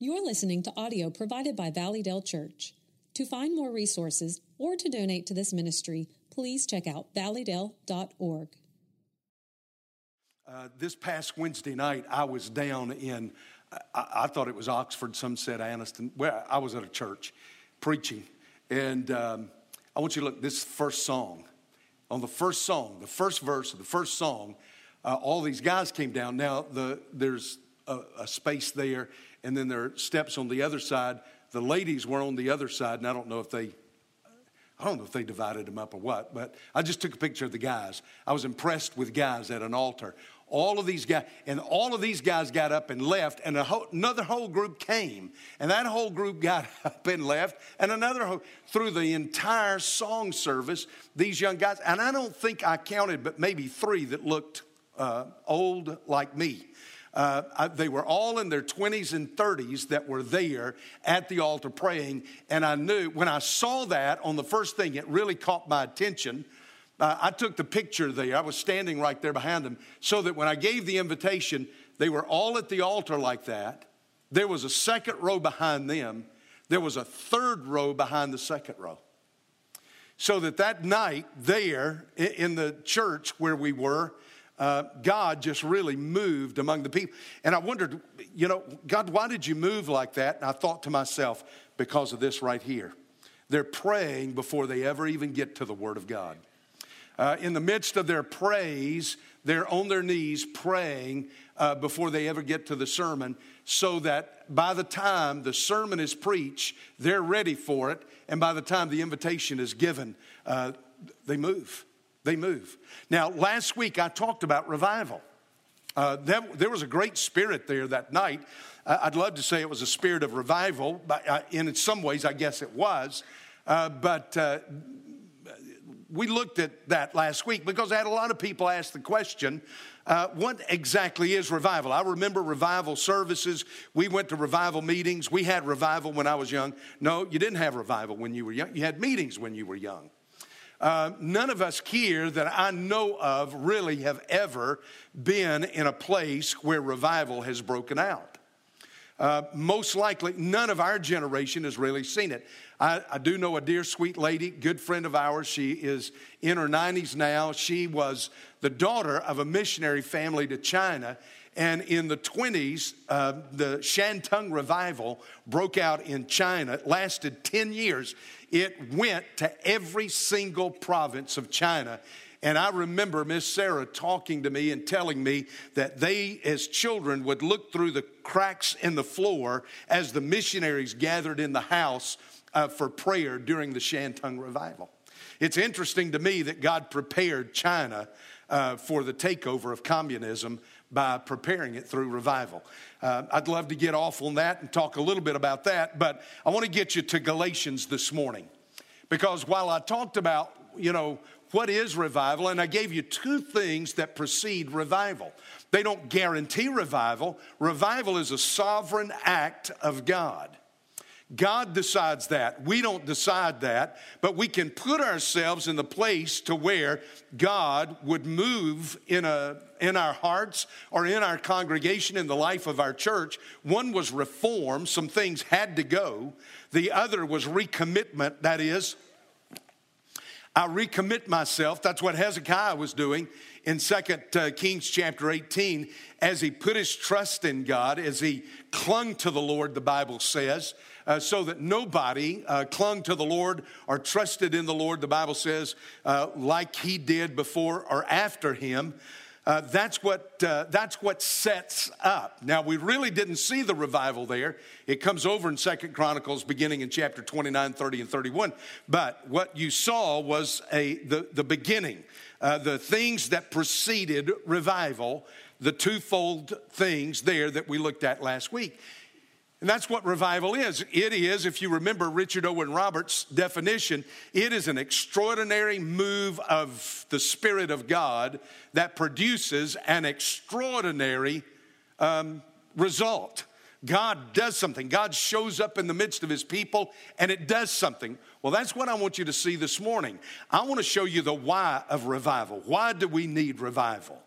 You're listening to audio provided by Valleydale Church. To find more resources or to donate to this ministry, please check out valleydale.org. Uh, this past Wednesday night, I was down in, I, I, thought it was Oxford, some said Anniston. Well, I was at a church preaching. And um, I want you to look, this first song. On the first song, the first verse of the first song, uh, all these guys came down. Now, the, there's a, a space there and then there are steps on the other side. The ladies were on the other side, and I don't know if they I don't know if they divided them up or what, but I just took a picture of the guys. I was impressed with guys at an altar. All of these guys, and all of these guys got up and left, and whole, another whole group came, and that whole group got up and left, and another whole, through the entire song service, these young guys, and I don't think I counted, but maybe three that looked uh, old like me. Uh, they were all in their 20s and 30s that were there at the altar praying. And I knew when I saw that on the first thing, it really caught my attention. Uh, I took the picture there. I was standing right there behind them so that when I gave the invitation, they were all at the altar like that. There was a second row behind them, there was a third row behind the second row. So that that night there in the church where we were, uh, God just really moved among the people. And I wondered, you know, God, why did you move like that? And I thought to myself, because of this right here. They're praying before they ever even get to the Word of God. Uh, in the midst of their praise, they're on their knees praying uh, before they ever get to the sermon, so that by the time the sermon is preached, they're ready for it. And by the time the invitation is given, uh, they move. They move. Now, last week I talked about revival. Uh, that, there was a great spirit there that night. Uh, I'd love to say it was a spirit of revival, but uh, in some ways, I guess it was. Uh, but uh, we looked at that last week because I had a lot of people ask the question uh, what exactly is revival? I remember revival services. We went to revival meetings. We had revival when I was young. No, you didn't have revival when you were young. You had meetings when you were young. Uh, none of us here that I know of really have ever been in a place where revival has broken out. Uh, most likely, none of our generation has really seen it. I, I, do know a dear, sweet lady, good friend of ours. She is in her 90s now. She was the daughter of a missionary family to China. And in the 20s, uh, the Shantung revival broke out in China. It lasted 10 years. It went to every single province of China. And I remember Miss Sarah talking to me and telling me that they, as children, would look through the cracks in the floor as the missionaries gathered in the house uh, for prayer during the Shantung revival. It's interesting to me that God prepared China uh, for the takeover of communism by preparing it through revival. Uh, I'd love to get off on that and talk a little bit about that, but I want to get you to Galatians this morning. Because while I talked about, you know, what is revival, and I gave you two things that precede revival. They don't guarantee revival. Revival is a sovereign act of God. God decides that. We don't decide that, but we can put ourselves in the place to where God would move in, a, in our hearts or in our congregation, in the life of our church. One was reform, some things had to go. The other was recommitment, that is, I recommit myself. That's what Hezekiah was doing in 2 uh, Kings chapter 18 as he put his trust in God, as he clung to the Lord, the Bible says uh, so that nobody uh, clung to the Lord or trusted in the Lord, the Bible says, uh, like he did before or after him. Uh, that's what uh, that's what sets up. Now we really didn't see the revival there. It comes over in Second Chronicles, beginning in chapter 29, 30, and 31. But what you saw was a the, the beginning, uh, the things that preceded revival, the twofold things there that we looked at last week. And that's what revival is. It is, if you remember Richard Owen Roberts' definition, it is an extraordinary move of the Spirit of God that produces an extraordinary um, result. God does something. God shows up in the midst of his people and it does something. Well, that's what I want you to see this morning. I want to show you the why of revival. Why do we need revival?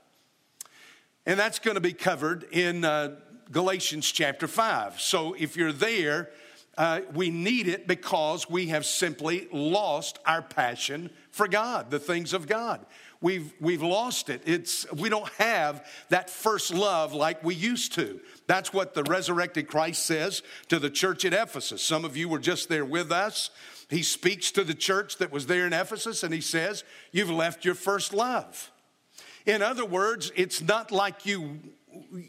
And that's going to be covered in uh, Galatians chapter 5. So if you're there, uh, we need it because we have simply lost our passion for God, the things of God. We've, we've lost it. It's, we don't have that first love like we used to. That's what the resurrected Christ says to the church at Ephesus. Some of you were just there with us. He speaks to the church that was there in Ephesus and he says, You've left your first love. In other words, it's not like you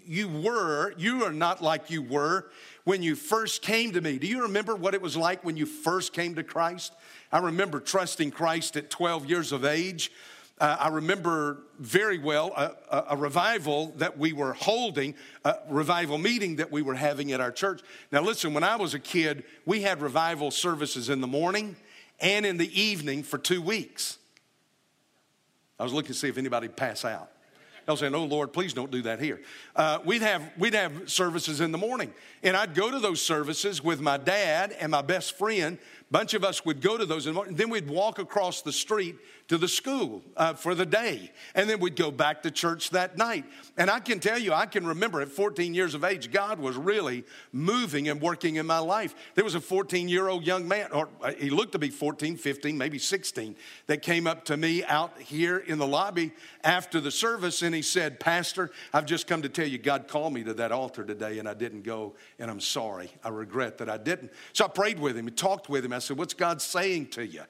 you were, you are not like you were when you first came to me. Do you remember what it was like when you first came to Christ? I remember trusting Christ at 12 years of age. Uh, I remember very well a, a, a, revival that we were holding, a revival meeting that we were having at our church. Now, listen, when I was a kid, we had revival services in the morning and in the evening for two weeks. I was looking to see if anybody pass out. I was saying, "Oh Lord, please don't do that here." Uh, we'd have we'd have services in the morning, and I'd go to those services with my dad and my best friend. A bunch of us would go to those, and then we'd walk across the street to the school uh, for the day. And then we'd go back to church that night. And I can tell you, I can remember at 14 years of age, God was really moving and working in my life. There was a 14 year old young man, or uh, he looked to be 14, 15, maybe 16, that came up to me out here in the lobby after the service and he said, Pastor, I've just come to tell you, God called me to that altar today and I didn't go, and I'm sorry. I regret that I didn't. So I prayed with him and talked with him. I said, What's God saying to you?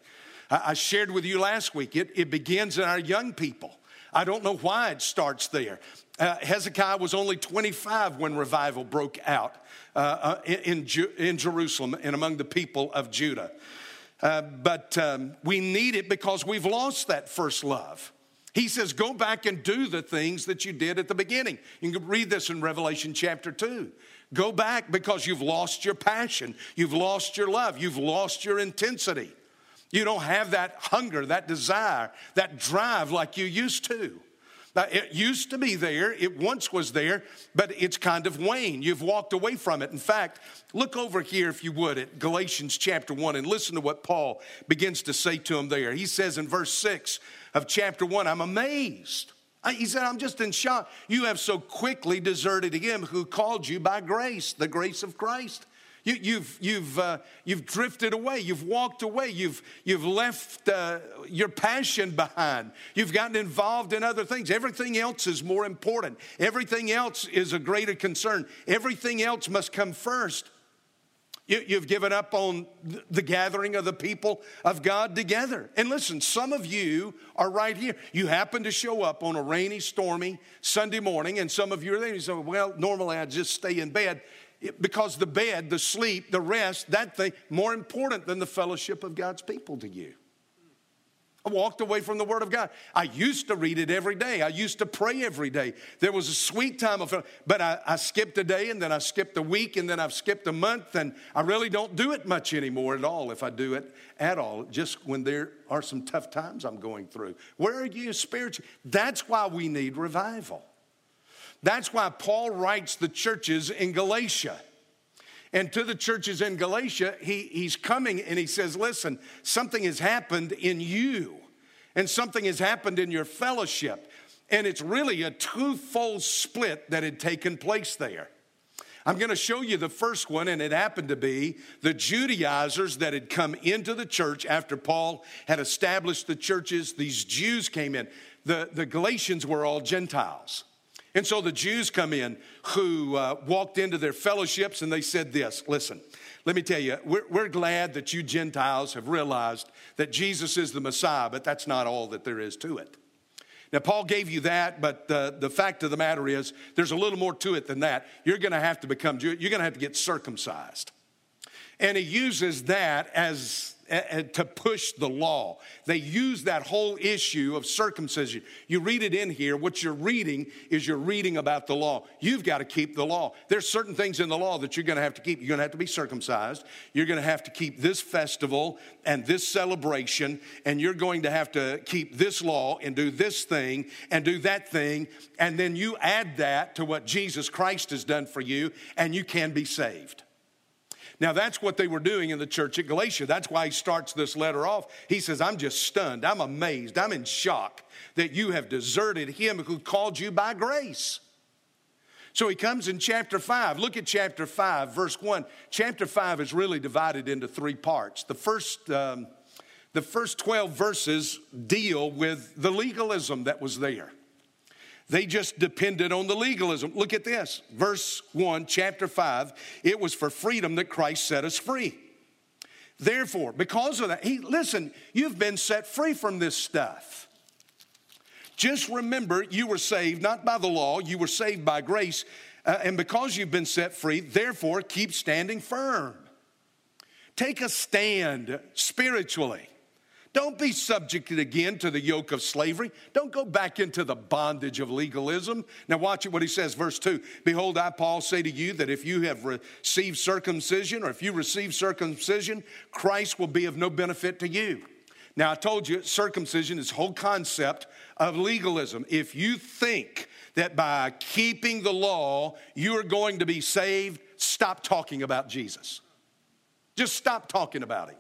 I shared with you last week, it, it begins in our young people. I don't know why it starts there. Uh, Hezekiah was only 25 when revival broke out uh, uh in, in, Jerusalem and among the people of Judah. Uh, but um, we need it because we've lost that first love. He says, Go back and do the things that you did at the beginning. You can read this in Revelation chapter 2. Go back because you've lost your passion, you've lost your love, you've lost your intensity. You don't have that hunger, that desire, that drive like you used to. Now, it used to be there, it once was there, but it's kind of waned. You've walked away from it. In fact, look over here, if you would, at Galatians chapter 1 and listen to what Paul begins to say to him there. He says in verse 6 of chapter 1, I'm amazed. He said, I'm just in shock. You have so quickly deserted him who called you by grace, the grace of Christ. You, have you've, you've, uh, you've drifted away. You've walked away. You've, you've left uh, your passion behind. You've gotten involved in other things. Everything else is more important. Everything else is a greater concern. Everything else must come first. You, you've given up on the gathering of the people of God together. And listen, some of you are right here. You happen to show up on a rainy, stormy Sunday morning, and some of you are there. You say, Well, normally I just stay in bed because the bed, the sleep, the rest, that thing, more important than the fellowship of God's people to you. I walked away from the Word of God. I used to read it every day. I used to pray every day. There was a sweet time of, but I, I, skipped a day and then I skipped a week and then I've skipped a month and I really don't do it much anymore at all if I do it at all, just when there are some tough times I'm going through. Where are you spiritually? That's why we need revival. That's why Paul writes the churches in Galatia. And to the churches in Galatia, he, he's coming and he says, Listen, something has happened in you, and something has happened in your fellowship. And it's really a twofold split that had taken place there. I'm going to show you the first one, and it happened to be the Judaizers that had come into the church after Paul had established the churches. These Jews came in. The, the Galatians were all Gentiles. And so the Jews come in who uh, walked into their fellowships and they said this listen, let me tell you, we're, we're glad that you Gentiles have realized that Jesus is the Messiah, but that's not all that there is to it. Now, Paul gave you that, but the, the fact of the matter is, there's a little more to it than that. You're going to have to become you're going to have to get circumcised. And he uses that as to push the law. They use that whole issue of circumcision. You read it in here, what you're reading is you're reading about the law. You've got to keep the law. There's certain things in the law that you're going to have to keep. You're going to have to be circumcised. You're going to have to keep this festival and this celebration, and you're going to have to keep this law and do this thing and do that thing. And then you add that to what Jesus Christ has done for you, and you can be saved. Now, that's what they were doing in the church at Galatia. That's why he starts this letter off. He says, I'm just stunned. I'm amazed. I'm in shock that you have deserted him who called you by grace. So he comes in chapter 5. Look at chapter 5, verse 1. Chapter 5 is really divided into three parts. The first, um, the first 12 verses deal with the legalism that was there. They just depended on the legalism. Look at this. Verse 1, chapter 5. It was for freedom that Christ set us free. Therefore, because of that, he, listen, you've been set free from this stuff. Just remember, you were saved not by the law, you were saved by grace. Uh, and because you've been set free, therefore keep standing firm. Take a stand spiritually. Don't be subjected again to the yoke of slavery. Don't go back into the bondage of legalism. Now, watch what he says, verse 2 Behold, I, Paul, say to you that if you have received circumcision, or if you receive circumcision, Christ will be of no benefit to you. Now, I told you circumcision is whole concept of legalism. If you think that by keeping the law you are going to be saved, stop talking about Jesus. Just stop talking about him.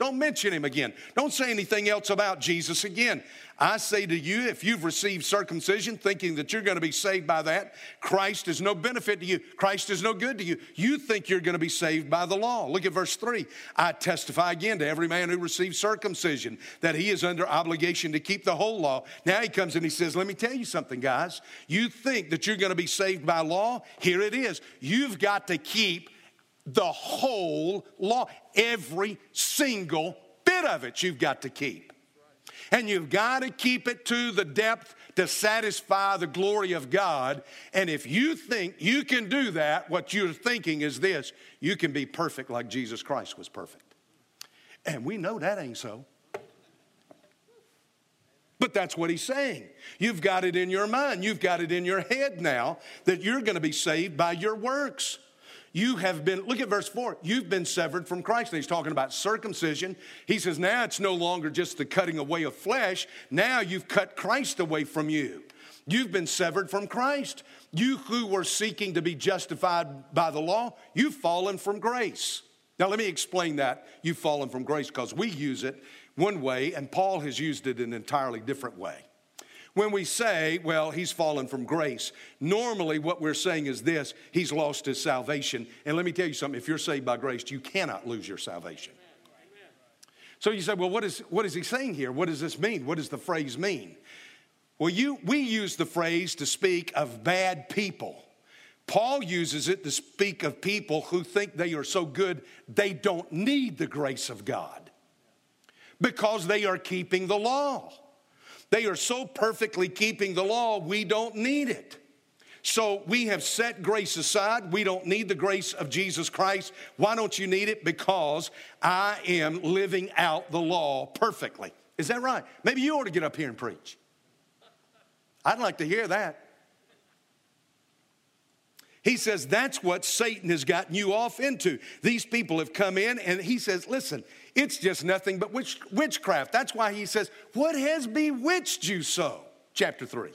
Don't mention him again. Don't say anything else about Jesus again. I say to you, if you've received circumcision thinking that you're going to be saved by that, Christ is no benefit to you. Christ is no good to you. You think you're going to be saved by the law. Look at verse 3. I testify again to every man who receives circumcision that he is under obligation to keep the whole law. Now he comes and he says, Let me tell you something, guys. You think that you're going to be saved by law? Here it is. You've got to keep the whole law, every single bit of it, you've got to keep. And you've got to keep it to the depth to satisfy the glory of God. And if you think you can do that, what you're thinking is this you can be perfect like Jesus Christ was perfect. And we know that ain't so. But that's what he's saying. You've got it in your mind, you've got it in your head now that you're going to be saved by your works. You have been, look at verse 4, you've been severed from Christ. And he's talking about circumcision. He says, now it's no longer just the cutting away of flesh, now you've cut Christ away from you. You've been severed from Christ. You who were seeking to be justified by the law, you've fallen from grace. Now, let me explain that. You've fallen from grace because we use it one way, and Paul has used it an entirely different way. When we say, well, he's fallen from grace, normally what we're saying is this he's lost his salvation. And let me tell you something if you're saved by grace, you cannot lose your salvation. So you say, well, what is, what is he saying here? What does this mean? What does the phrase mean? Well, you, we use the phrase to speak of bad people. Paul uses it to speak of people who think they are so good they don't need the grace of God because they are keeping the law. They are so perfectly keeping the law, we don't need it. So we have set grace aside. We don't need the grace of Jesus Christ. Why don't you need it? Because I am living out the law perfectly. Is that right? Maybe you ought to get up here and preach. I'd like to hear that. He says that's what Satan has gotten you off into. These people have come in, and he says, Listen, it's just nothing but witch, witchcraft. That's why he says, What has bewitched you so? Chapter 3.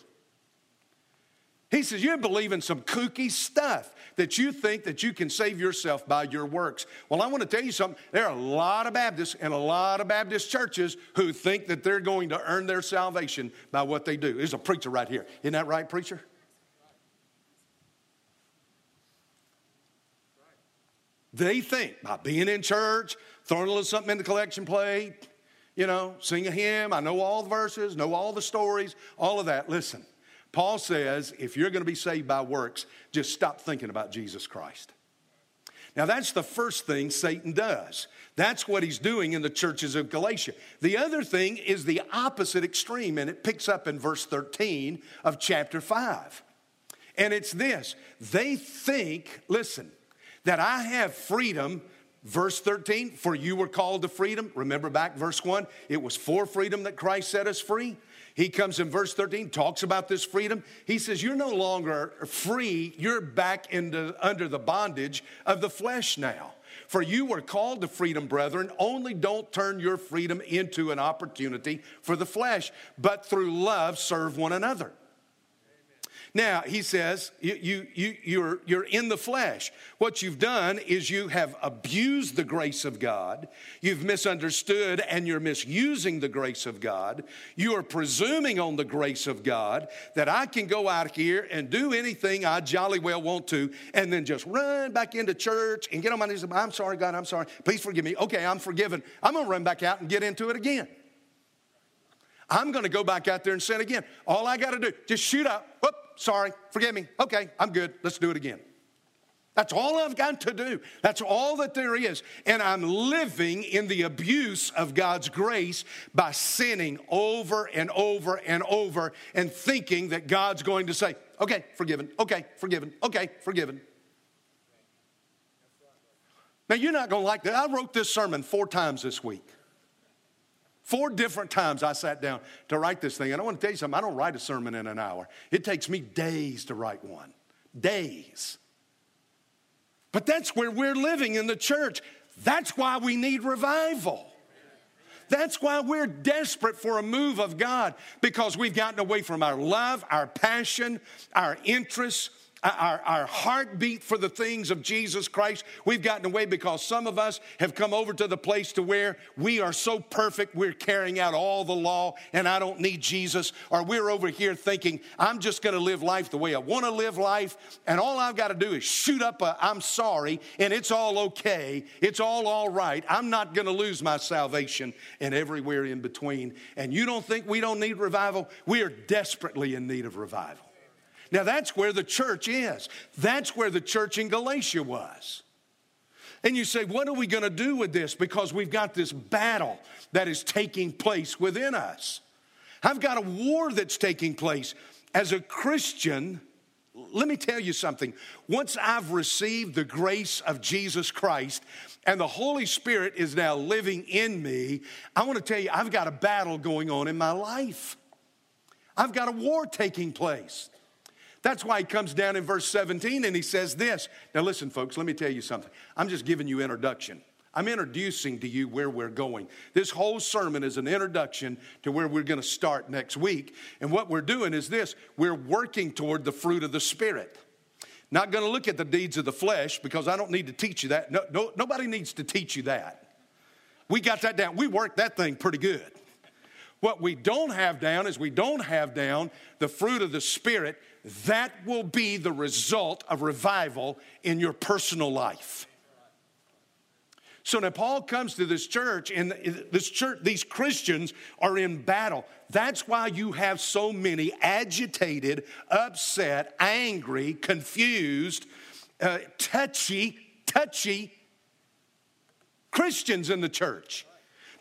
He says, You're believing some kooky stuff that you think that you can save yourself by your works. Well, I want to tell you something. There are a lot of Baptists and a lot of Baptist churches who think that they're going to earn their salvation by what they do. There's a preacher right here. Isn't that right, preacher? They think by being in church, throwing a little something in the collection plate, you know, sing a hymn. I know all the verses, know all the stories, all of that. Listen, Paul says if you're going to be saved by works, just stop thinking about Jesus Christ. Now, that's the first thing Satan does. That's what he's doing in the churches of Galatia. The other thing is the opposite extreme, and it picks up in verse 13 of chapter 5. And it's this they think, listen, that I have freedom Verse 13, for you were called to freedom. Remember back verse 1, it was for freedom that Christ set us free. He comes in verse 13, talks about this freedom. He says, You're no longer free, you're back into, under the bondage of the flesh now. For you were called to freedom, brethren. Only don't turn your freedom into an opportunity for the flesh, but through love serve one another. Now, he says, you, you, you, you're, you're in the flesh. What you've done is you have abused the grace of God. You've misunderstood and you're misusing the grace of God. You are presuming on the grace of God that I can go out here and do anything I jolly well want to and then just run back into church and get on my knees and I'm sorry, God, I'm sorry. Please forgive me. Okay, I'm forgiven. I'm going to run back out and get into it again. I'm going to go back out there and sin again. All I got to do, just shoot up. Whoop, sorry, forgive me. Okay, I'm good. Let's do it again. That's all I've got to do. That's all that there is. And I'm living in the abuse of God's grace by sinning over and over and over and thinking that God's going to say, okay, forgiven, okay, forgiven, okay, forgiven. Now, you're not going to like that. I wrote this sermon four times this week. Four different times I sat down to write this thing. And I want to tell you something I don't write a sermon in an hour, it takes me days to write one. Days. But that's where we're living in the church. That's why we need revival. That's why we're desperate for a move of God because we've gotten away from our love, our passion, our interests, our, our heartbeat for the things of Jesus Christ. We've gotten away because some of us have come over to the place to where we are so perfect, we're carrying out all the law and I don't need Jesus. Or we're over here thinking, I'm just going to live life the way I want to live life. And all I've got to do is shoot up a I'm sorry and it's all okay. It's all all right. I'm not going to lose my salvation and everywhere in between. And you don't think we don't need revival? We are desperately in need of revival. Now, that's where the church is. That's where the church in Galatia was. And you say, what are we going to do with this? Because we've got this battle that is taking place within us. I've got a war that's taking place. As a Christian, let me tell you something. Once I've received the grace of Jesus Christ and the Holy Spirit is now living in me, I want to tell you, I've got a battle going on in my life. I've got a war taking place. That's why he comes down in verse 17 and he says this. Now, listen, folks, let me tell you something. I'm just giving you introduction. I'm introducing to you where we're going. This whole sermon is an introduction to where we're going to start next week. And what we're doing is this we're working toward the fruit of the Spirit. Not going to look at the deeds of the flesh because I don't need to teach you that. No, no, nobody needs to teach you that. We got that down. We worked that thing pretty good. What we don't have down is we don't have down the fruit of the Spirit that will be the result of revival in your personal life. So now Paul comes to this church, and this church, these Christians are in battle. That's why you have so many agitated, upset, angry, confused, uh, touchy, touchy Christians in the church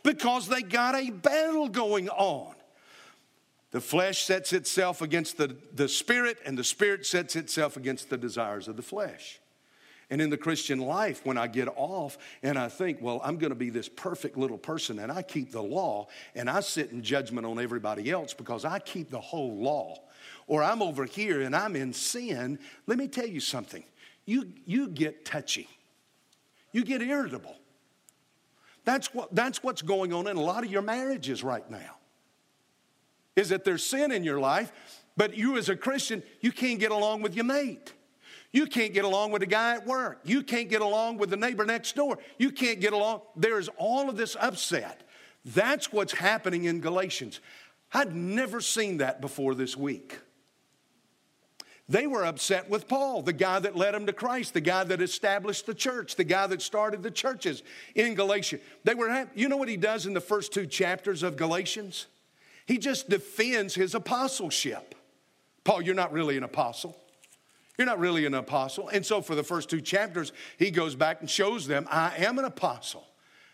because they got a battle going on. The flesh sets itself against the, the spirit, and the spirit sets itself against the desires of the flesh. And in the Christian life, when I get off and I think, well, I'm going to be this perfect little person and I keep the law and I sit in judgment on everybody else because I keep the whole law, or I'm over here and I'm in sin, let me tell you something. You, you get touchy, you get irritable. That's, what, that's what's going on in a lot of your marriages right now is that there's sin in your life, but you as a Christian, you can't get along with your mate. You can't get along with the guy at work. You can't get along with the neighbor next door. You can't get along. There's all of this upset. That's what's happening in Galatians. I'd never seen that before this week. They were upset with Paul, the guy that led them to Christ, the guy that established the church, the guy that started the churches in Galatia. They were, you know what he does in the first two chapters of Galatians? He just defends his apostleship. Paul, you're not really an apostle. You're not really an apostle. And so, for the first two chapters, he goes back and shows them I am an apostle.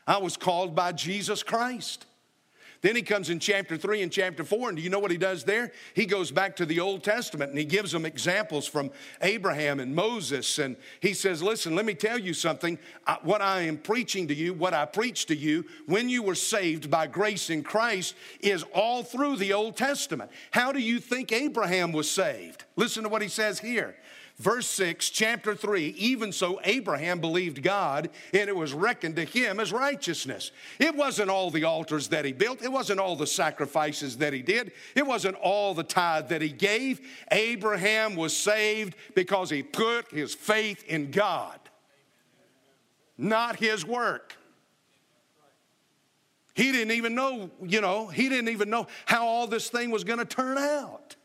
I was called by Jesus Christ. Then he comes in chapter 3 and chapter 4, and do you know what he does there? He goes back to the Old Testament and he gives them examples from Abraham and Moses. And he says, Listen, let me tell you something. What I am preaching to you, what I preached to you when you were saved by grace in Christ, is all through the Old Testament. How do you think Abraham was saved? Listen to what he says here. Verse 6, chapter 3 Even so, Abraham believed God, and it was reckoned to him as righteousness. It wasn't all the altars that he built, it wasn't all the sacrifices that he did, it wasn't all the tithe that he gave. Abraham was saved because he put his faith in God, not his work. He didn't even know, you know, he didn't even know how all this thing was going to turn out.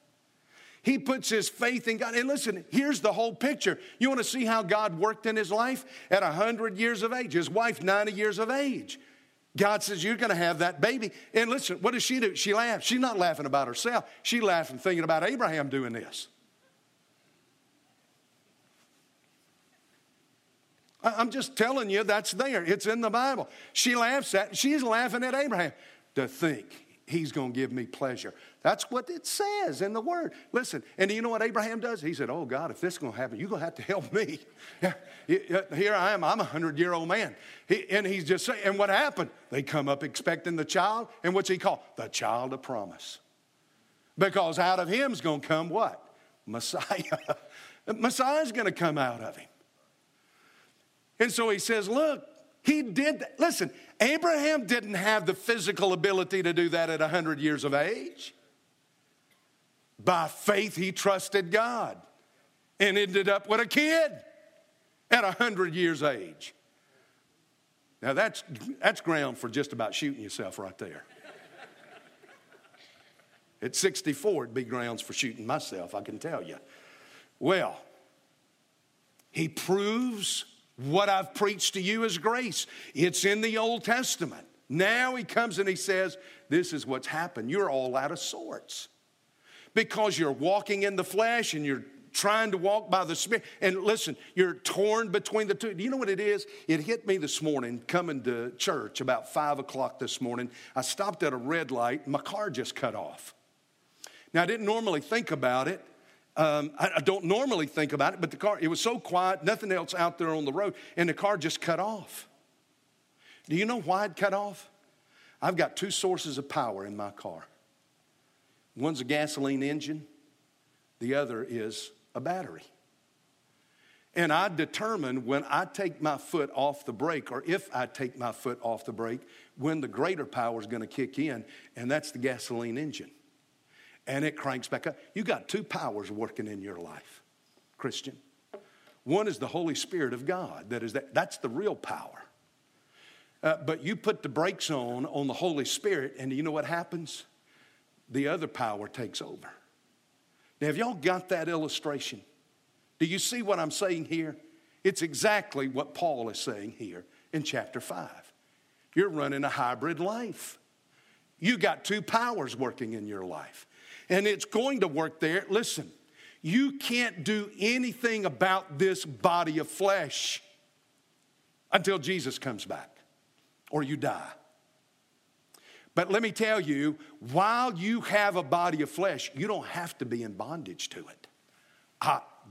He puts his faith in God. And listen, here's the whole picture. You want to see how God worked in his life? At 100 years of age, his wife, 90 years of age. God says, You're going to have that baby. And listen, what does she do? She laughs. She's not laughing about herself, she's laughing thinking about Abraham doing this. I'm just telling you, that's there. It's in the Bible. She laughs at, she's laughing at Abraham to think he's going to give me pleasure. That's what it says in the word. Listen, and you know what Abraham does? He said, Oh God, if this is going to happen, you're going to have to help me. Here I am, I'm a hundred year old man. And he's just saying, and what happened? They come up expecting the child, and what's he called? The child of promise. Because out of him's going to come what? Messiah. Messiah's going to come out of him. And so he says, Look, he did that. Listen, Abraham didn't have the physical ability to do that at 100 years of age. By faith, he trusted God and ended up with a kid at 100 years age. Now, that's, that's ground for just about shooting yourself right there. At 64, it'd be grounds for shooting myself, I can tell you. Well, he proves what I've preached to you is grace. It's in the Old Testament. Now he comes and he says, This is what's happened. You're all out of sorts because you're walking in the flesh and you're trying to walk by the Spirit. And listen, you're torn between the two. Do you know what it is? It hit me this morning coming to church about five o'clock this morning. I stopped at a red light, my car just cut off. Now, I didn't normally think about it. Um, I, I, don't normally think about it, but the car, it was so quiet, nothing else out there on the road, and the car just cut off. Do you know why it cut off? I've got two sources of power in my car one's a gasoline engine, the other is a battery. And I determine when I take my foot off the brake, or if I take my foot off the brake, when the greater power is going to kick in, and that's the gasoline engine and it cranks back up. You got two powers working in your life, Christian. One is the Holy Spirit of God. That is that, that's the real power. Uh, but you put the brakes on on the Holy Spirit, and you know what happens? The other power takes over. Now, have y'all got that illustration? Do you see what I'm saying here? It's exactly what Paul is saying here in chapter 5. You're running a hybrid life. You got two powers working in your life and it's going to work there. Listen, you can't do anything about this body of flesh until Jesus comes back or you die. But let me tell you, while you have a body of flesh, you don't have to be in bondage to it.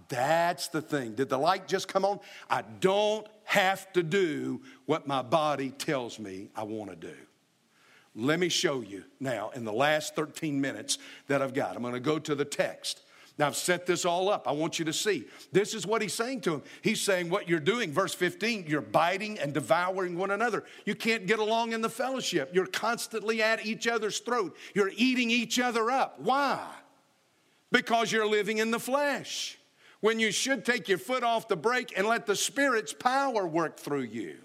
That's the thing. Did the light just come on? I don't have to do what my body tells me I want to do. Let me show you now in the last 13 minutes that I've got. I'm going to go to the text. Now, I've set this all up. I want you to see. This is what he's saying to him. He's saying, What you're doing, verse 15, you're biting and devouring one another. You can't get along in the fellowship. You're constantly at each other's throat. You're eating each other up. Why? Because you're living in the flesh when you should take your foot off the brake and let the Spirit's power work through you.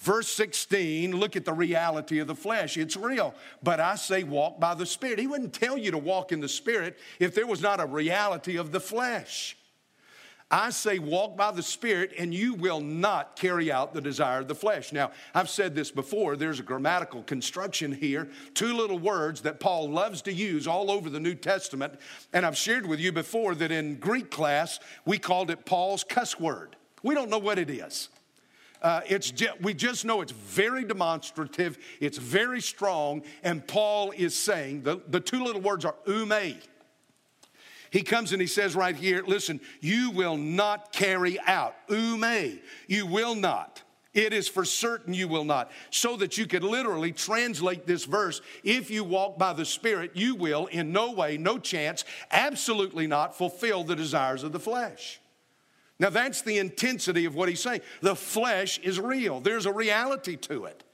Verse 16, look at the reality of the flesh. It's real. But I say, walk by the Spirit. He wouldn't tell you to walk in the Spirit if there was not a reality of the flesh. I say, walk by the Spirit, and you will not carry out the desire of the flesh. Now, I've said this before, there's a grammatical construction here, two little words that Paul loves to use all over the New Testament. And I've shared with you before that in Greek class, we called it Paul's cuss word. We don't know what it is. Uh, it's just, we just know it's very demonstrative, it's very strong, and Paul is saying the, the two little words are ume. He comes and he says right here, listen, you will not carry out, ume, you will not. It is for certain you will not. So that you could literally translate this verse if you walk by the Spirit, you will in no way, no chance, absolutely not fulfill the desires of the flesh. Now, that's the intensity of what he's saying. The flesh is real, there's a reality to it.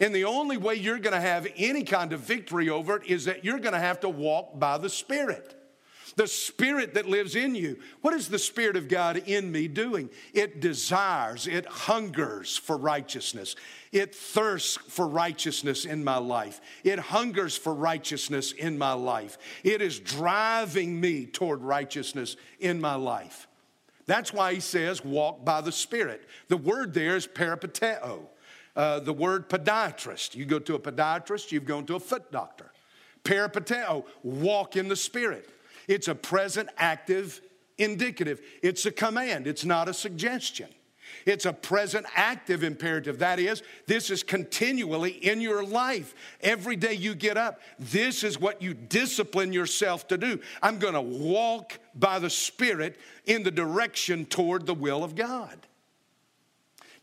And the only way you're going to have any kind of victory over it is that you're going to have to walk by the Spirit the Spirit that lives in you. What is the Spirit of God in me doing? It desires, it hungers for righteousness. It thirsts for righteousness in my life. It hungers for righteousness in my life. It is driving me toward righteousness in my life. That's why he says, walk by the Spirit. The word there is peripateo. Uh, the word podiatrist. You go to a podiatrist, you've gone to a foot doctor. Peripateo, walk in the Spirit. It's a present active indicative. It's a command, it's not a suggestion. It's a present active imperative. That is, this is continually in your life. Every day you get up, this is what you discipline yourself to do. I'm going to walk by the Spirit in the direction toward the will of God.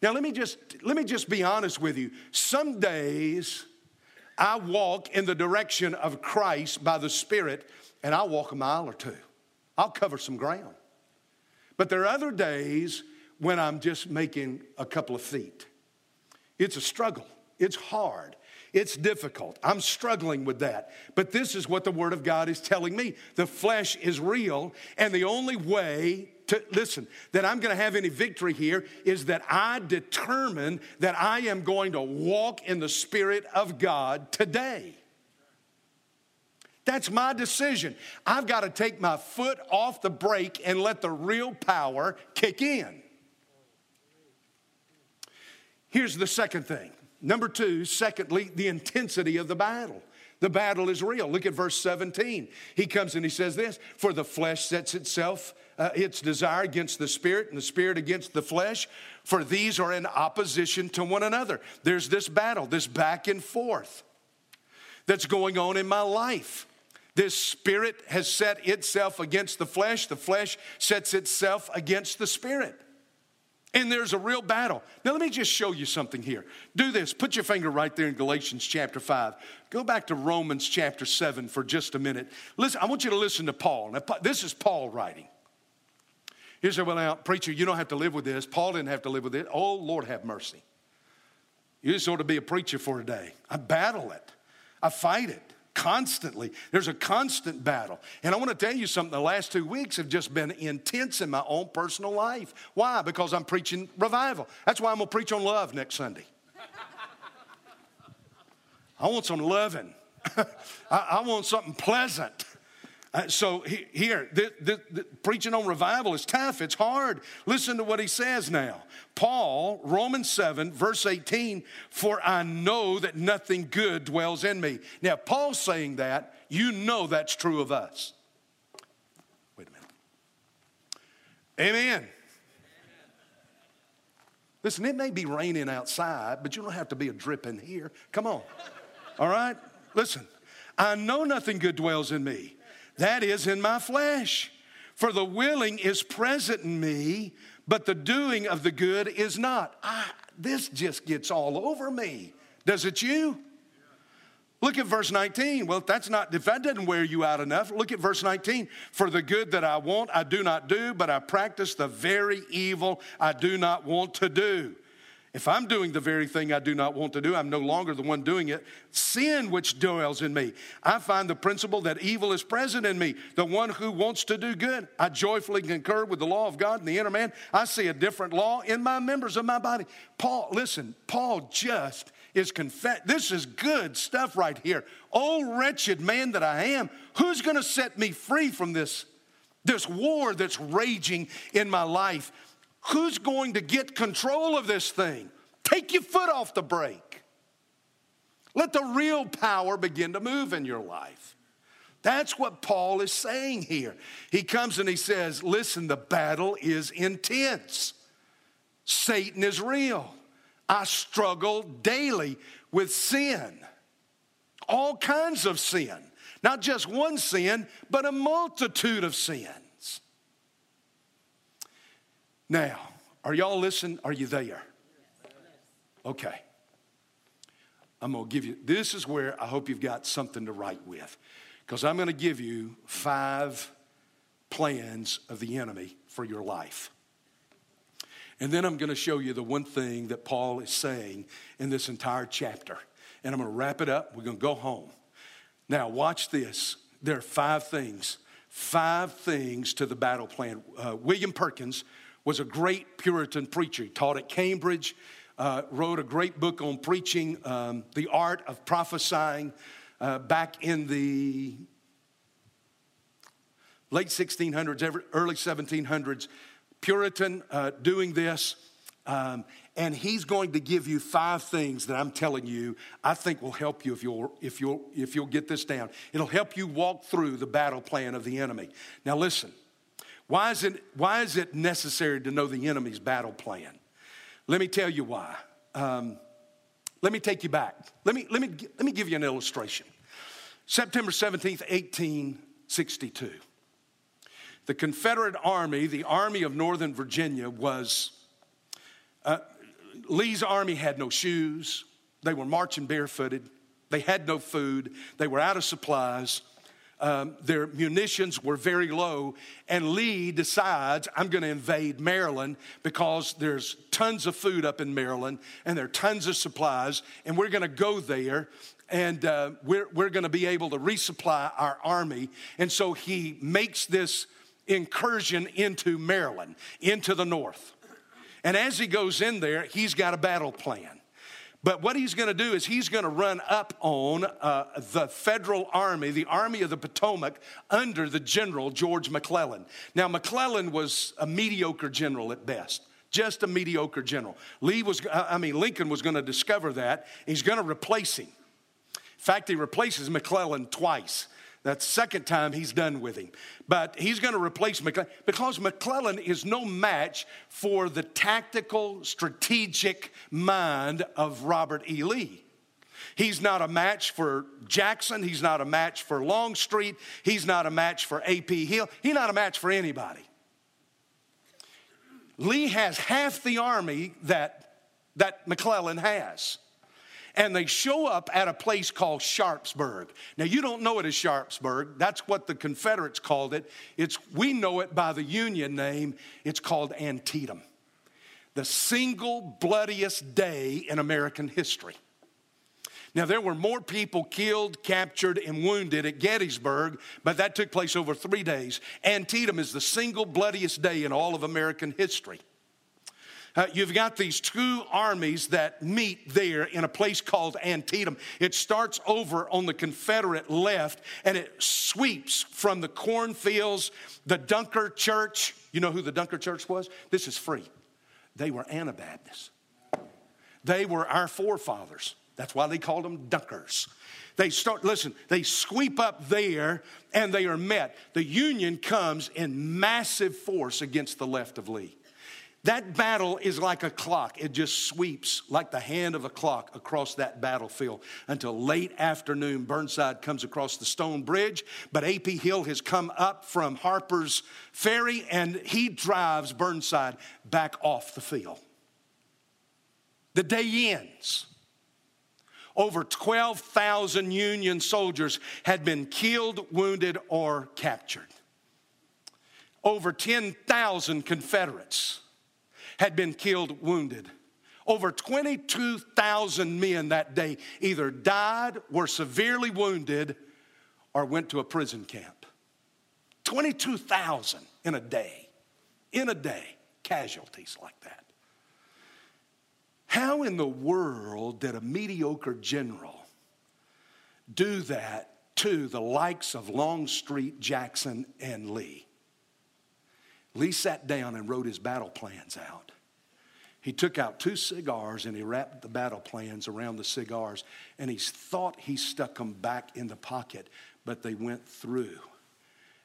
Now let me just let me just be honest with you. Some days I walk in the direction of Christ by the Spirit and I'll walk a mile or two. I'll cover some ground. But there are other days when I'm just making a couple of feet. It's a struggle, it's hard. It's difficult. I'm struggling with that. But this is what the Word of God is telling me. The flesh is real, and the only way to, listen, that I'm going to have any victory here is that I determine that I am going to walk in the Spirit of God today. That's my decision. I've got to take my foot off the brake and let the real power kick in. Here's the second thing. Number two, secondly, the intensity of the battle. The battle is real. Look at verse 17. He comes and he says this For the flesh sets itself, uh, its desire against the spirit, and the spirit against the flesh, for these are in opposition to one another. There's this battle, this back and forth that's going on in my life. This spirit has set itself against the flesh, the flesh sets itself against the spirit. And there's a real battle. Now, let me just show you something here. Do this. Put your finger right there in Galatians chapter 5. Go back to Romans chapter 7 for just a minute. Listen, I want you to listen to Paul. Now, this is Paul writing. You say, well, now, preacher, you don't have to live with this. Paul didn't have to live with it. Oh, Lord, have mercy. You just ought to be a preacher for a day. I battle it, I fight it constantly. There's a constant battle. And I want to tell you something the last two weeks have just been intense in my own personal life. Why? Because I'm preaching revival. That's why I'm going to preach on love next Sunday. I want some loving, I, I want something pleasant. Uh, so he, here, the, the, the, preaching on revival is tough, it's hard. Listen to what he says now. Paul, Romans 7, verse 18, for I know that nothing good dwells in me. Now, Paul's saying that, you know that's true of us. Wait a minute. Amen. Listen, it may be raining outside, but you don't have to be a dripping here. Come on. All right? Listen, I know nothing good dwells in me that is in my flesh. For the willing is present in me, but the doing of the good is not. I, this just gets all over me. Does it you? Look at verse 19. Well, if that's not if that doesn't wear you out enough, look at verse 19. For the good that I want, I do not do, but I practice the very evil I do not want to do. If I'm doing the very thing I do not want to do, I'm no longer the one doing it. Sin which dwells in me. I find the principle that evil is present in me, the one who wants to do good. I joyfully concur with the law of God in the inner man. I see a different law in my members of my body. Paul, listen, Paul just is confess. This is good stuff right here. Oh, wretched man that I am, who's going to set me free from this, this war that's raging in my life? Who's going to get control of this thing? Take your foot off the brake. Let the real power begin to move in your life. That's what Paul is saying here. He comes and he says, Listen, the battle is intense. Satan is real. I struggle daily with sin, all kinds of sin. Not just one sin, but a multitude of sin. Now, are y'all listening? Are you there? Okay. I'm going to give you, this is where I hope you've got something to write with. Because I'm going to give you five plans of the enemy for your life. And then I'm going to show you the one thing that Paul is saying in this entire chapter. And I'm going to wrap it up. We're going to go home. Now, watch this. There are five things, five things to the battle plan. Uh, William Perkins was a great Puritan preacher. He taught at Cambridge, uh, wrote a great book on preaching, um, The Art of Prophesying, uh, back in the late 1600s, early 1700s. Puritan uh, doing this. Um, and he's going to give you five things that I'm telling you I think will help you if you'll, if you'll, if you'll get this down. It'll help you walk through the battle plan of the enemy. Now, listen, why is it, why is it necessary to know the enemy's battle plan? Let me tell you why. Um, let me take you back. Let me, let, me, let me give you an illustration. September 17th, 1862. The Confederate Army, the Army of Northern Virginia, was uh, Lee's army had no shoes. They were marching barefooted. They had no food. They were out of supplies. Um, their munitions were very low. And Lee decides, I'm going to invade Maryland because there's tons of food up in Maryland and there are tons of supplies. And we're going to go there and uh, we're, we're going to be able to resupply our army. And so he makes this incursion into Maryland, into the north. And as he goes in there, he's got a battle plan. But what he's going to do is he's going to run up on uh, the federal army, the Army of the Potomac, under the general George McClellan. Now, McClellan was a mediocre general at best, just a mediocre general. Lee was, I mean, Lincoln was going to discover that. He's going to replace him. In fact, he replaces McClellan twice. That second time he's done with him. But he's going to replace McClellan because McClellan is no match for the tactical, strategic mind of Robert E. Lee. He's not a match for Jackson. He's not a match for Longstreet. He's not a match for A.P. Hill. He's not a match for anybody. Lee has half the army that, that McClellan has and they show up at a place called Sharpsburg. Now, you don't know it as Sharpsburg. That's what the Confederates called it. It's, we know it by the Union name. It's called Antietam, the single bloodiest day in American history. Now, there were more people killed, captured, and wounded at Gettysburg, but that took place over three days. Antietam is the single bloodiest day in all of American history. Uh, you've got these two armies that meet there in a place called Antietam. It starts over on the Confederate left and it sweeps from the cornfields, the Dunker Church. You know who the Dunker Church was? This is free. They were Anabaptists. They were our forefathers. That's why they called them Dunkers. They start, listen, they sweep up there and they are met. The Union comes in massive force against the left of Lee. That battle is like a clock. It just sweeps like the hand of a clock across that battlefield until late afternoon. Burnside comes across the stone bridge, but A.P. Hill has come up from Harper's Ferry and he drives Burnside back off the field. The day ends. Over 12,000 Union soldiers had been killed, wounded, or captured. Over 10,000 Confederates had been killed, wounded. Over 22,000 men that day either died, were severely wounded, or went to a prison camp. 22,000 in a day. In a day, casualties like that. How in the world did a mediocre general do that to the likes of Longstreet, Jackson, and Lee? Lee sat down and wrote his battle plans out. He took out two cigars and he wrapped the battle plans around the cigars and he thought he stuck them back in the pocket, but they went through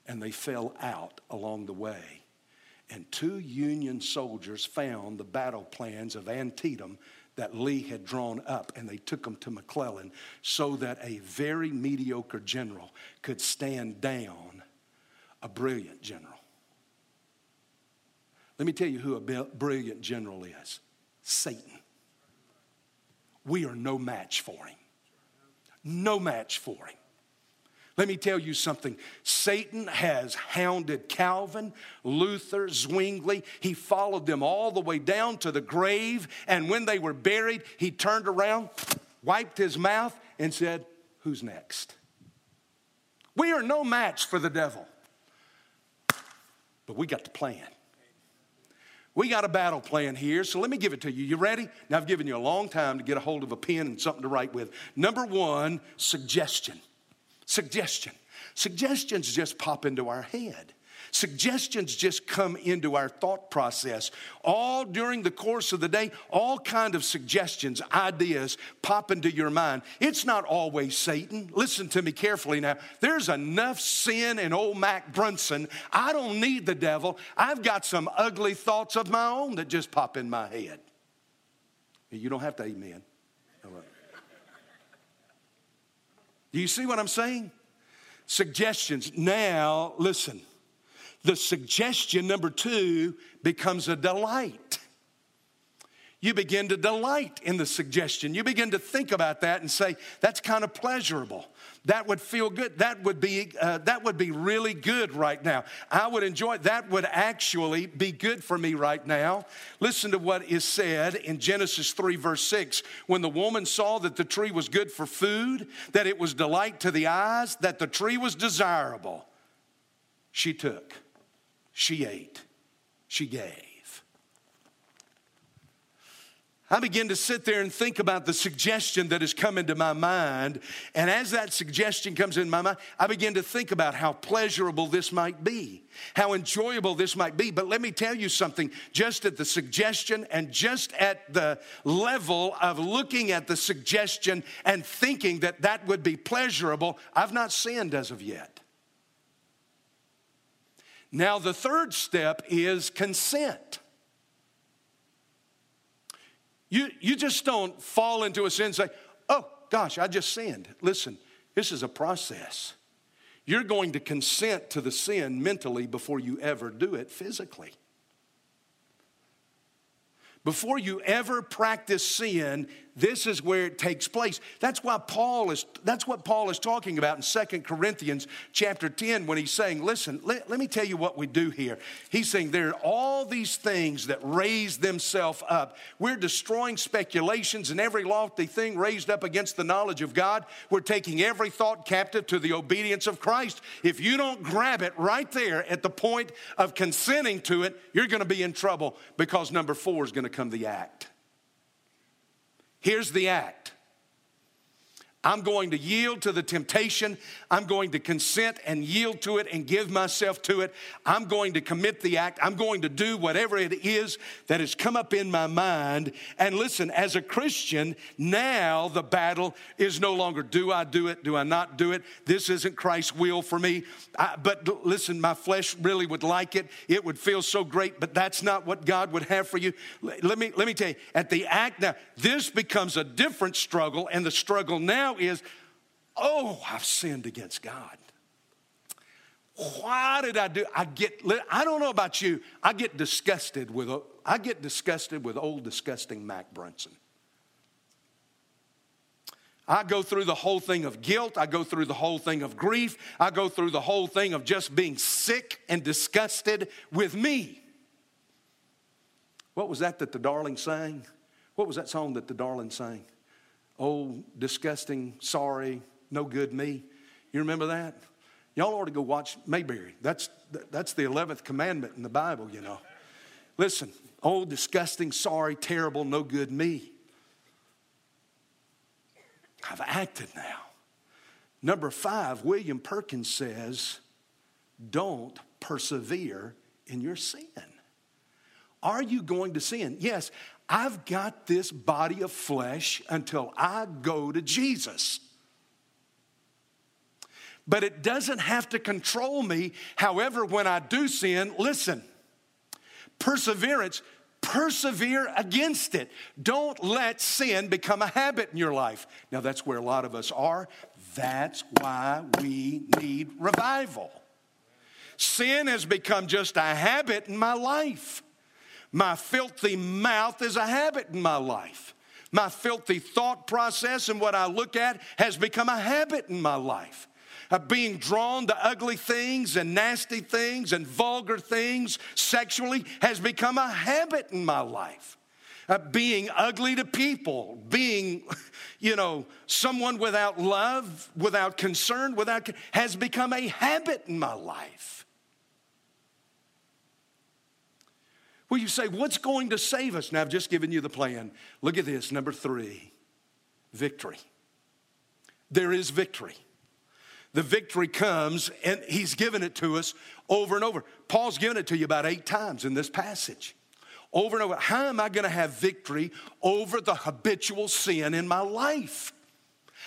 and they fell out along the way. And two Union soldiers found the battle plans of Antietam that Lee had drawn up and they took them to McClellan so that a very mediocre general could stand down a brilliant general. Let me tell you who a brilliant general is Satan. we are no match for him. No match for him. Let me tell you something. Satan has hounded Calvin, Luther, Zwingli. He followed them all the way down to the grave. And when they were buried, he turned around, wiped his mouth, and said, Who's next? We are no match for the devil. But we got the plan. We got a battle plan here, so let me give it to you. You ready? Now, I've given you a long time to get a hold of a pen and something to write with. Number one, suggestion. Suggestion. Suggestions just pop into our head. Suggestions just come into our thought process. All during the course of the day, all kind of suggestions, ideas pop into your mind. It's not always Satan. Listen to me carefully now. There's enough sin in old Mac Brunson. I don't need the devil. I've got some ugly thoughts of my own that just pop in my head. You don't have to amen. Do you see what I'm saying? Suggestions. Now, listen. The suggestion, number two, becomes a delight. You begin to delight in the suggestion. You begin to think about that and say, that's kind of pleasurable. That would feel good. That would be uh, that would be really good right now. I would enjoy. That would actually be good for me right now. Listen to what is said in Genesis three verse six. When the woman saw that the tree was good for food, that it was delight to the eyes, that the tree was desirable, she took, she ate, she gave. I begin to sit there and think about the suggestion that has come into my mind. And as that suggestion comes in my mind, I begin to think about how pleasurable this might be, how enjoyable this might be. But let me tell you something just at the suggestion and just at the level of looking at the suggestion and thinking that that would be pleasurable, I've not sinned as of yet. Now, the third step is consent. You, you just don't fall into a sin and say, oh, gosh, I just sinned. Listen, this is a process. You're going to consent to the sin mentally before you ever do it physically. Before you ever practice sin, this is where it takes place. That's why Paul is that's what Paul is talking about in Second Corinthians chapter 10 when he's saying, listen, let, let me tell you what we do here. He's saying there are all these things that raise themselves up. We're destroying speculations and every lofty thing raised up against the knowledge of God. We're taking every thought captive to the obedience of Christ. If you don't grab it right there at the point of consenting to it, you're going to be in trouble because number four is going to come the act. Here's the act I'm going to yield to the temptation. I'm going to consent and yield to it and give myself to it. I'm going to commit the act. I'm going to do whatever it is that has come up in my mind. And listen, as a Christian, now the battle is no longer do I do it? Do I not do it? This isn't Christ's will for me. I, but listen, my flesh really would like it. It would feel so great, but that's not what God would have for you. Let me, let me tell you, at the act now, this becomes a different struggle, and the struggle now is, oh, I've sinned against God. Why did I do? I get. I don't know about you. I get disgusted with. I get disgusted with old disgusting Mac Brunson. I go through the whole thing of guilt. I go through the whole thing of grief. I go through the whole thing of just being sick and disgusted with me. What was that that the darling sang? What was that song that the darling sang? Oh, disgusting, sorry, no good me. You remember that? Y'all ought to go watch Mayberry. That's, that's the 11th commandment in the Bible, you know. Listen, oh, disgusting, sorry, terrible, no good me. I've acted now. Number five, William Perkins says, don't persevere in your sin. Are you going to sin? Yes, I've got this body of flesh until I go to Jesus. But it doesn't have to control me. However, when I do sin, listen, perseverance, persevere against it. Don't let sin become a habit in your life. Now, that's where a lot of us are. That's why we need revival. Sin has become just a habit in my life. My filthy mouth is a habit in my life. My filthy thought process and what I look at has become a habit in my life. Of being drawn to ugly things and nasty things and vulgar things sexually has become a habit in my life. Uh, being ugly to people, being, you know, someone without love, without concern, without, has become a habit in my life. Well, you say, what's going to save us? Now, I've just given you the plan. Look at this, number three victory. There is victory. The victory comes, and he's given it to us over and over. Paul's given it to you about eight times in this passage. Over and over. How am I going to have victory over the habitual sin in my life?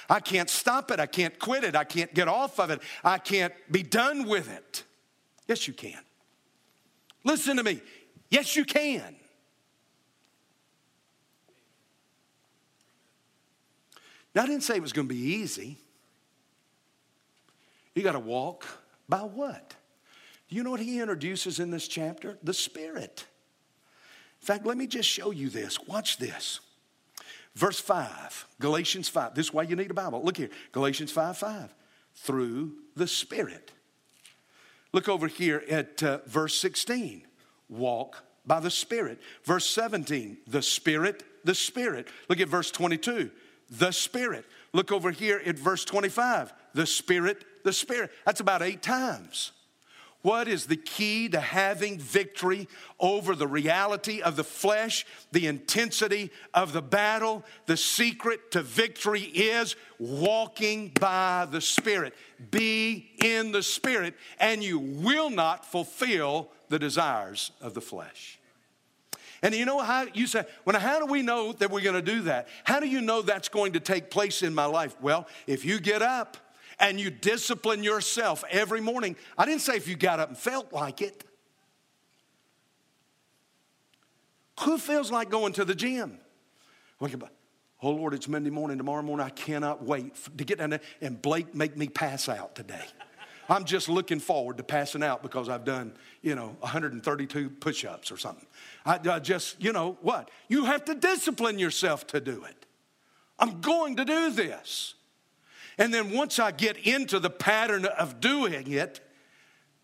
I can't stop it. I can't quit it. I can't get off of it. I can't be done with it. Yes, you can. Listen to me. Yes, you can. Now, I didn't say it was going to be easy. You got to walk by what? Do you know what he introduces in this chapter? The Spirit. In fact, let me just show you this. Watch this. Verse 5, Galatians 5. This is why you need a Bible. Look here, Galatians 5 5. Through the Spirit. Look over here at uh, verse 16 walk by the Spirit. Verse 17, the Spirit, the Spirit. Look at verse 22, the Spirit. Look over here at verse 25, the Spirit, the Spirit. That's about eight times. What is the key to having victory over the reality of the flesh, the intensity of the battle? The secret to victory is walking by the Spirit. Be in the Spirit, and you will not fulfill the desires of the flesh. And you know how you say, well, how do we know that we're going to do that? How do you know that's going to take place in my life? Well, if you get up and you discipline yourself every morning, I didn't say if you got up and felt like it. Who feels like going to the gym? Oh Lord, it's Monday morning, tomorrow morning. I cannot wait to get down there and Blake make me pass out today. I'm just looking forward to passing out because I've done, you know, 132 push ups or something. I, I, just, you know, what? You have to discipline yourself to do it. I'm going to do this. And then once I get into the pattern of doing it,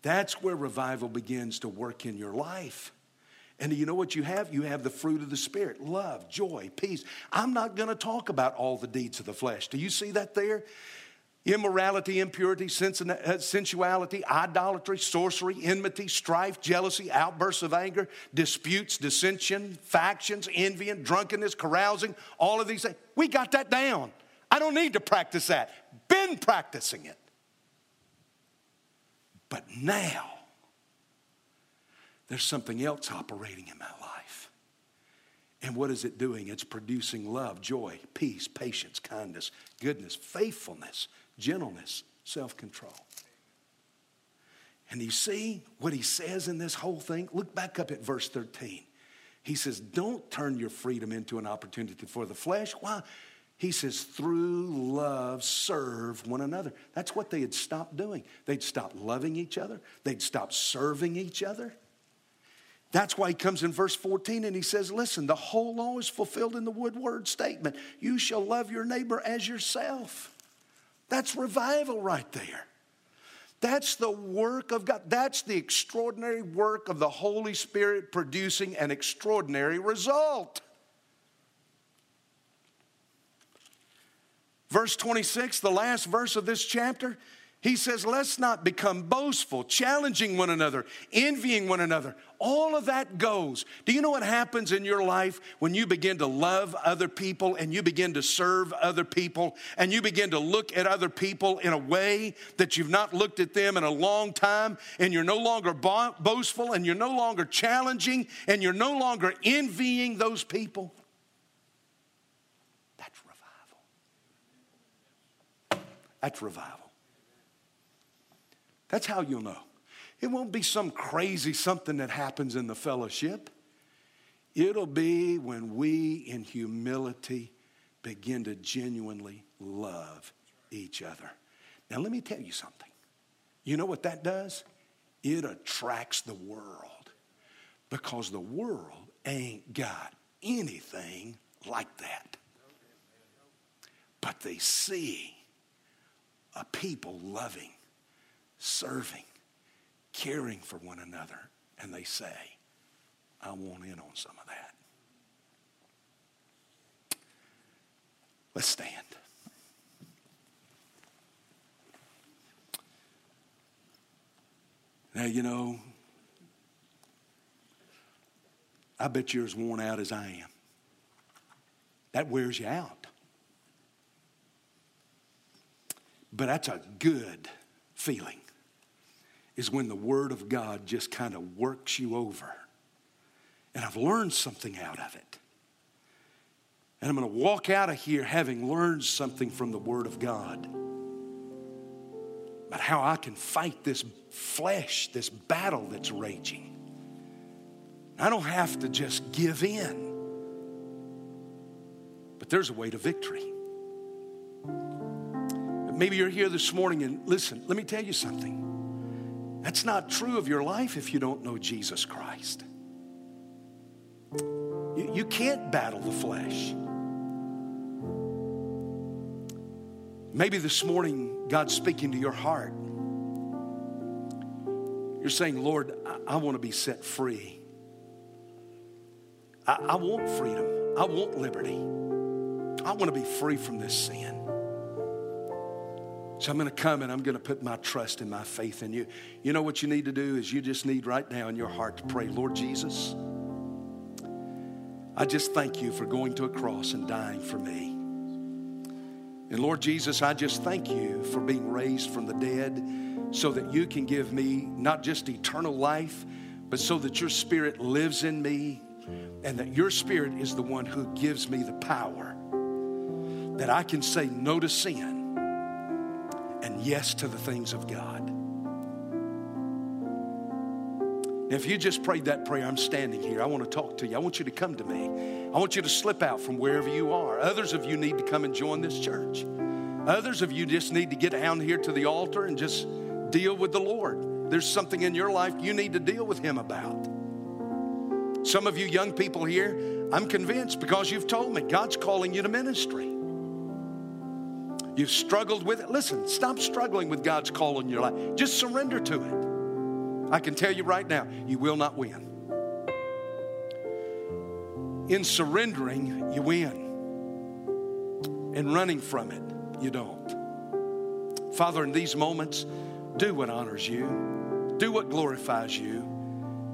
that's where revival begins to work in your life. And you know what you have? You have the fruit of the Spirit love, joy, peace. I'm not going to talk about all the deeds of the flesh. Do you see that there? immorality, impurity, uh, sensuality, idolatry, sorcery, enmity, strife, jealousy, outbursts of anger, disputes, dissension, factions, envy, drunkenness, carousing, all of these things. We got that down. I don't need to practice that. Been practicing it. But now, there's something else operating in my life. And what is it doing? It's producing love, joy, peace, patience, kindness, goodness, faithfulness, gentleness, self control. And you see what he says in this whole thing? Look back up at verse 13. He says, Don't turn your freedom into an opportunity for the flesh. Why? He says, through love, serve one another. That's what they had stopped doing. They'd stopped loving each other, they'd stopped serving each other. That's why he comes in verse 14 and he says, Listen, the whole law is fulfilled in the Woodward statement. You shall love your neighbor as yourself. That's revival right there. That's the work of God. That's the extraordinary work of the Holy Spirit producing an extraordinary result. Verse 26, the last verse of this chapter, he says, let's not become boastful, challenging one another, envying one another. All of that goes. Do you know what happens in your life when you begin to love other people and you begin to serve other people and you begin to look at other people in a way that you've not looked at them in a long time and you're no longer boastful and you're no longer challenging and you're no longer envying those people? That's revival. That's revival. That's how you'll know. It won't be some crazy something that happens in the fellowship. It'll be when we, in humility, begin to genuinely love each other. Now, let me tell you something. You know what that does? It attracts the world because the world ain't got anything like that. but they see a people loving, serving, caring for one another, and they say, I want in on some of that. Let's stand. Now, you know, I bet you're as worn out as I am. That wears you out. But that's a good feeling, is when the Word of God just kind of works you over. And I've learned something out of it. And I'm going to walk out of here having learned something from the Word of God about how I can fight this flesh, this battle that's raging. I don't have to just give in, but there's a way to victory. Maybe you're here this morning and listen, let me tell you something. That's not true of your life if you don't know Jesus Christ. You, you can't battle the flesh. Maybe this morning God's speaking to your heart. You're saying, Lord, I, I want to be set free. I, I want freedom. I want liberty. I want to be free from this sin. So I'm going to come and I'm going to put my trust and my faith in you. You know what you need to do is you just need right now in your heart to pray, Lord Jesus, I just thank you for going to a cross and dying for me. And Lord Jesus, I just thank you for being raised from the dead so that you can give me not just eternal life, but so that your spirit lives in me and that your spirit is the one who gives me the power that I can say no to sin and yes to the things of God. Now, if you just prayed that prayer, I'm standing here. I want to talk to you. I want you to come to me. I want you to slip out from wherever you are. Others of you need to come and join this church. Others of you just need to get down here to the altar and just deal with the Lord. There's something in your life you need to deal with Him about. Some of you young people here, I'm convinced because you've told me God's calling you to ministry. You've struggled with it. Listen, stop struggling with God's call in your life. Just surrender to it. I can tell you right now, you will not win. In surrendering, you win. In running from it, you don't. Father, in these moments, do what honors you, do what glorifies you,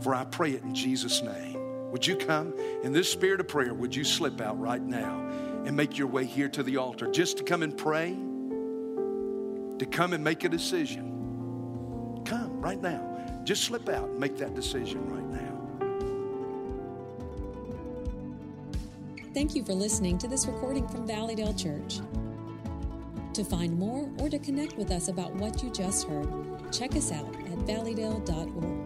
for I pray it in Jesus' name. Would you come in this spirit of prayer? Would you slip out right now and make your way here to the altar just to come and pray, to come and make a decision? Come right now. Just slip out and make that decision right now. Thank you for listening to this recording from Valleydale Church. To find more or to connect with us about what you just heard, check us out at valleydale.org.